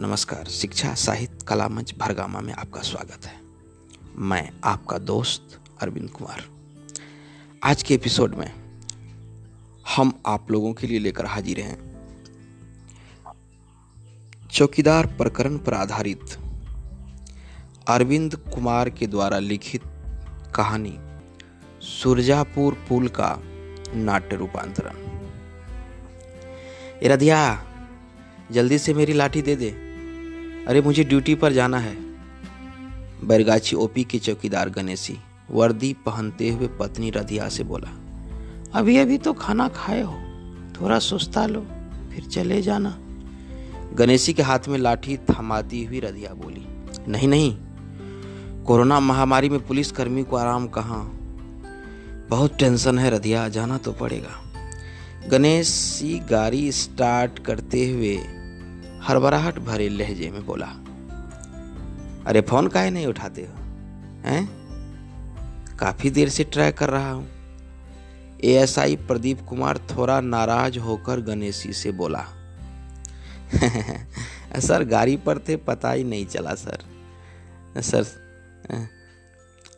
नमस्कार, शिक्षा, साहित्य, कला मंच भरगामा में आपका स्वागत है। मैं आपका दोस्त अरविंद कुमार। आज के एपिसोड में हम आप लोगों के लिए लेकर हाजिर हैं। चौकीदार प्रकरण पर आधारित अरविंद कुमार के द्वारा लिखित कहानी, सुरजापुर पुल का नाट्य रूपांतरण। रधिया जल्दी से मेरी लाठी दे दे। अरे मुझे ड्यूटी पर जाना है। बैरगाछी ओपी के चौकीदार गणेशी, वर्दी पहनते हुए पत्नी रधिया से बोला, अभी अभी तो खाना खाए हो, थोड़ा सुस्ता लो, फिर चले जाना। गणेशी के हाथ में लाठी थमाती हुई रधिया बोली, नहीं नहीं, कोरोना महामारी में पुलिस कर्मी को आराम कहाँ? बहुत टेंशन है रधिया, जाना तो पड़ेगा। गणेश गाड़ी स्टार्ट करते हुए हड़बड़ाहट भरे लहजे में बोला, अरे फ़ोन काहे नहीं उठाते हो, हैं? काफ़ी देर से ट्राई कर रहा हूँ। एएसआई प्रदीप कुमार थोड़ा नाराज़ होकर गणेशी से बोला सर, गाड़ी पर थे, पता ही नहीं चला, सर। सर,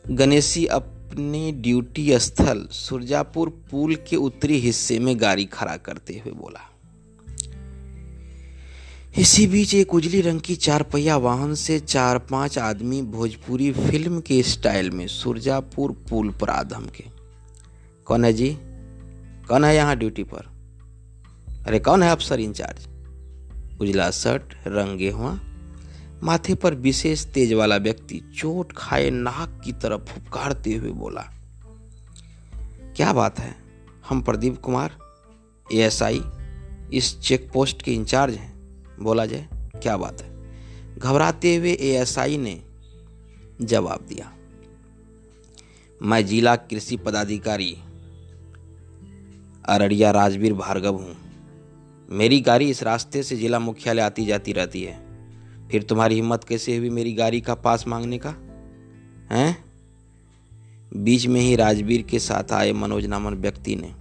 गणेशी अपने ड्यूटी स्थल सुरजापुर पुल के उत्तरी हिस्से में गाड़ी खड़ा करते हुए बोला इसी बीच एक उजली रंग की चार पहिया वाहन से चार पाँच आदमी भोजपुरी फ़िल्म के स्टाइल में सुरजापुर पुल पर आधम के कौन है जी? कौन है यहाँ ड्यूटी पर? अरे कौन है अफसर इंचार्ज? उजला शर्ट, रंगे हुआ माथे पर विशेष तेज वाला व्यक्ति चोट खाए नाक की तरफ़ फुपकारते हुए बोला, क्या बात है? हम प्रदीप कुमार, एएसआई, इस चेक पोस्ट के इंचार्ज हैं। बोला जाए, क्या बात है? घबराते हुए एएसआई ने जवाब दिया। मैं जिला कृषि पदाधिकारी अररिया राजवीर भार्गव हूँ। मेरी गाड़ी इस रास्ते से जिला मुख्यालय आती जाती रहती है। फिर तुम्हारी हिम्मत कैसे हुई मेरी गाड़ी का पास मांगने का? हैं? बीच में ही राजवीर के साथ आए मनोज नामन व्यक्ति ने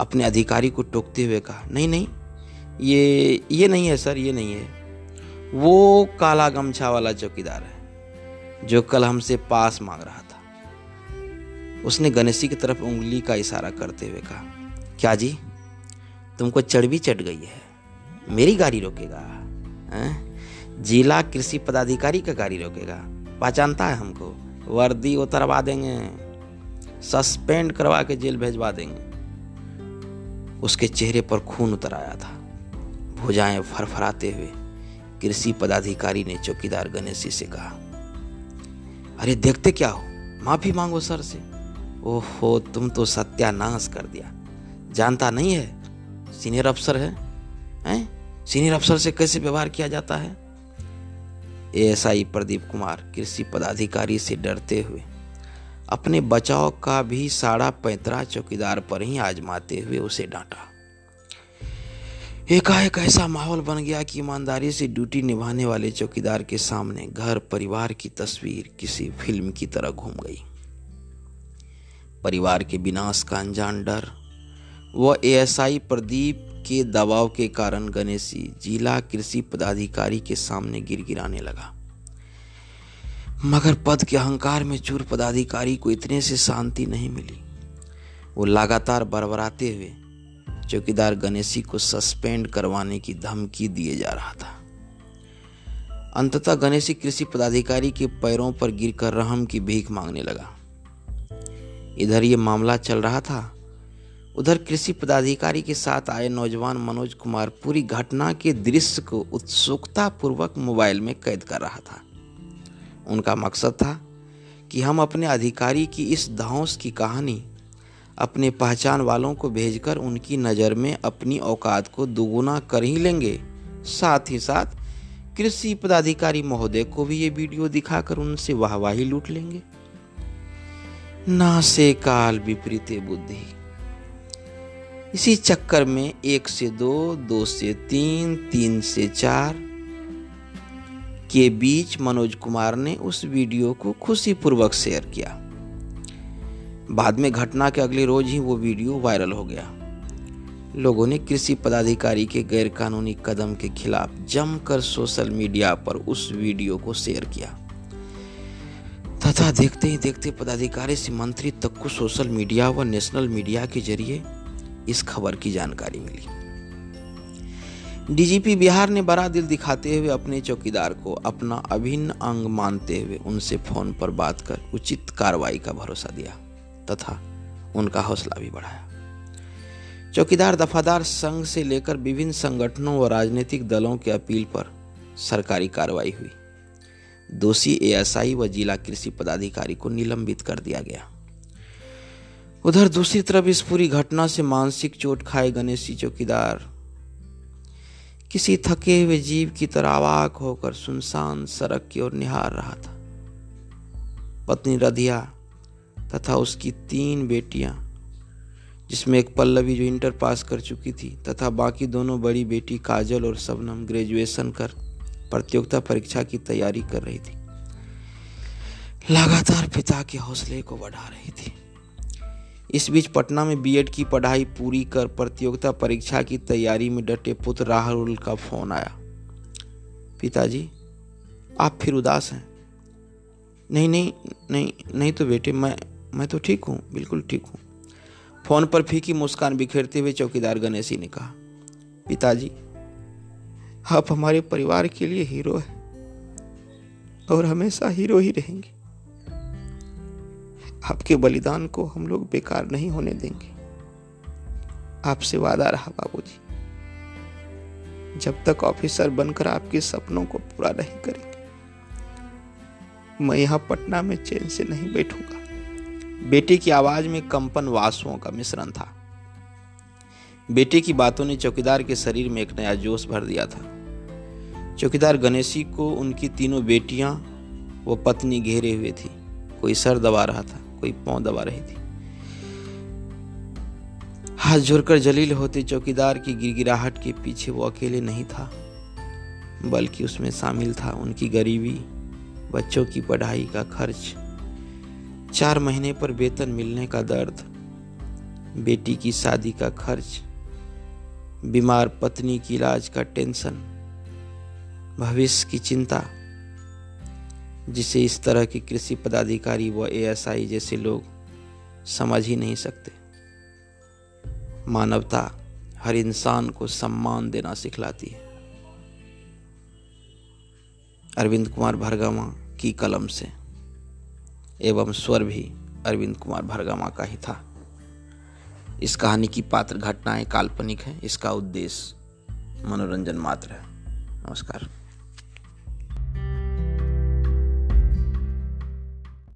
अपने अधिकारी को टोकते हुए कहा, नहीं नहीं ये ये नहीं है सर, ये नहीं है। वो काला गमछा वाला चौकीदार है, जो कल हमसे पास मांग रहा था। उसने गणेशी की तरफ़ उंगली का इशारा करते हुए कहा, क्या जी, तुमको चढ़वी चढ़ गई है? मेरी गाड़ी रोकेगा, हैं? जिला कृषि पदाधिकारी का गाड़ी रोकेगा। पहचानता है हमको, वर्दी उतरवा देंगे, सस्पेंड करवा के जेल भेजवा देंगे। उसके चेहरे पर खून उतर आया था। भुजाएँ फरफराते हुए कृषि पदाधिकारी ने चौकीदार गणेशी से कहा, अरे, देखते क्या हो? माफ़ी मांगो सर से। ओहो, तुम तो सत्यानाश कर दिया। जानता नहीं है? सीनियर अफसर है? हैं? सीनियर अफसर से कैसे व्यवहार किया जाता है? एएसआई प्रदीप कुमार कृषि पदाधिकारी से डरते हुए, अपने बचाव का भी साड़ा पैंतरा चौकीदार पर ही आजमाते हुए उसे डांटा। एकाएक ऐसा माहौल बन गया कि ईमानदारी से ड्यूटी निभाने वाले चौकीदार के सामने घर परिवार की तस्वीर किसी फ़िल्म की तरह घूम गई। परिवार के विनाश का अनजान डर, वह एएसआई प्रदीप के दबाव के कारण गणेशी जिला कृषि पदाधिकारी के सामने गिर गिराने लगा। मगर पद के अहंकार में चूर पदाधिकारी को इतने से शांति नहीं मिली। वो लगातार बरबराते हुए चौकीदार गणेशी को सस्पेंड करवाने की धमकी दिए जा रहा था। अंततः गणेशी कृषि पदाधिकारी के पैरों पर गिरकर रहम की भीख मांगने लगा। इधर ये मामला चल रहा था। उधर कृषि पदाधिकारी के साथ आए नौजवान मनोज कुमार पूरी घटना के दृश्य को उत्सुकता पूर्वक मोबाइल में कैद कर रहा था। उनका मकसद था कि हम अपने अधिकारी की इस धौस की कहानी अपने पहचान वालों को भेजकर उनकी नज़र में अपनी औकात को दुगुना कर ही लेंगे। साथ ही साथ, कृषि पदाधिकारी महोदय को भी ये वीडियो दिखाकर उनसे वाहवाही लूट लेंगे। ना से काल विपरीत बुद्धि। इसी चक्कर में एक से दो दो से तीन तीन से चार के बीच मनोज कुमार ने उस वीडियो को खुशीपूर्वक शेयर किया। बाद में घटना के अगले रोज ही वो वीडियो वायरल हो गया। लोगों ने कृषि पदाधिकारी के गैरकानूनी कदम के खिलाफ जमकर सोशल मीडिया पर उस वीडियो को शेयर किया। तथा देखते ही देखते पदाधिकारी से मंत्री तक को सोशल मीडिया व नेशनल मीडिया के ज़रिए इस खबर की जानकारी मिली। डीजीपी बिहार ने बड़ा दिल दिखाते हुए अपने चौकीदार को अपना अभिन्न अंग मानते हुए उनसे फ़ोन पर बात कर उचित कार्रवाई का भरोसा दिया। तथा उनका हौसला भी बढ़ाया। चौकीदार, दफादार संघ से लेकर विभिन्न संगठनों व राजनीतिक दलों के अपील पर सरकारी कार्रवाई हुई। दोषी एएसआई व जिला कृषि पदाधिकारी को निलंबित कर दिया गया। उधर दूसरी तरफ़ इस पूरी घटना से मानसिक चोट खाए गणेशी चौकीदार। किसी थके हुए जीव की तरह आवाक होकर सुनसान सड़क की ओर निहार रहा था। पत्नी रधिया तथा उसकी तीन बेटियाँ, जिसमें एक पल्लवी जो इंटर पास कर चुकी थी, तथा बाकी दोनों बड़ी बेटी काजल और सबनम ग्रेजुएशन कर प्रतियोगिता परीक्षा की तैयारी कर रही थी। लगातार पिता के हौसले को बढ़ा रही थी। इस बीच पटना में बीएड की पढ़ाई पूरी कर प्रतियोगिता परीक्षा की तैयारी में डटे पुत्र राहुल का फ़ोन आया। पिताजी, आप फिर उदास हैं। नहीं नहीं नहीं नहीं तो बेटे, मैं मैं तो ठीक हूँ, बिल्कुल ठीक हूँ। फ़ोन पर फीकी मुस्कान बिखेरते हुए चौकीदार गणेशी ने कहा, पिताजी, आप हमारे परिवार के लिए हीरो है और हमेशा हीरो ही रहेंगे। आपके बलिदान को हम लोग बेकार नहीं होने देंगे। आपसे वादा रहा बाबूजी, जब तक ऑफिसर बनकर आपके सपनों को पूरा नहीं करेंगे, मैं यहाँ पटना में चैन से नहीं बैठूँगा। बेटे की आवाज़ में कंपन वासुओं का मिश्रण था। बेटे की बातों ने चौकीदार के शरीर में एक नया जोश भर दिया था। चौकीदार गणेशी को उनकी तीनों बेटियाँ, वो पत्नी घेरे हुए थी। कोई सर दबा रहा था, कोई पाँव दबा रही थी। हाथ जोड़कर जलील होते चौकीदार की गिरगिराहट के पीछे वो अकेले नहीं था, बल्कि उसमें शामिल था उनकी गरीबी, बच्चों की पढ़ाई का खर्च चार महीने पर वेतन मिलने का दर्द, बेटी की शादी का खर्च, बीमार पत्नी की इलाज का टेंशन, भविष्य की चिंता, जिसे इस तरह के कृषि पदाधिकारी व एएसआई जैसे लोग समझ ही नहीं सकते। मानवता हर इंसान को सम्मान देना सिखलाती है। अरविंद कुमार भरगमा की कलम से। एवं स्वर भी अरविंद कुमार भरगामा का ही था। इस कहानी की पात्र घटनाएँ काल्पनिक हैं, इसका उद्देश्य मनोरंजन मात्र है। नमस्कार।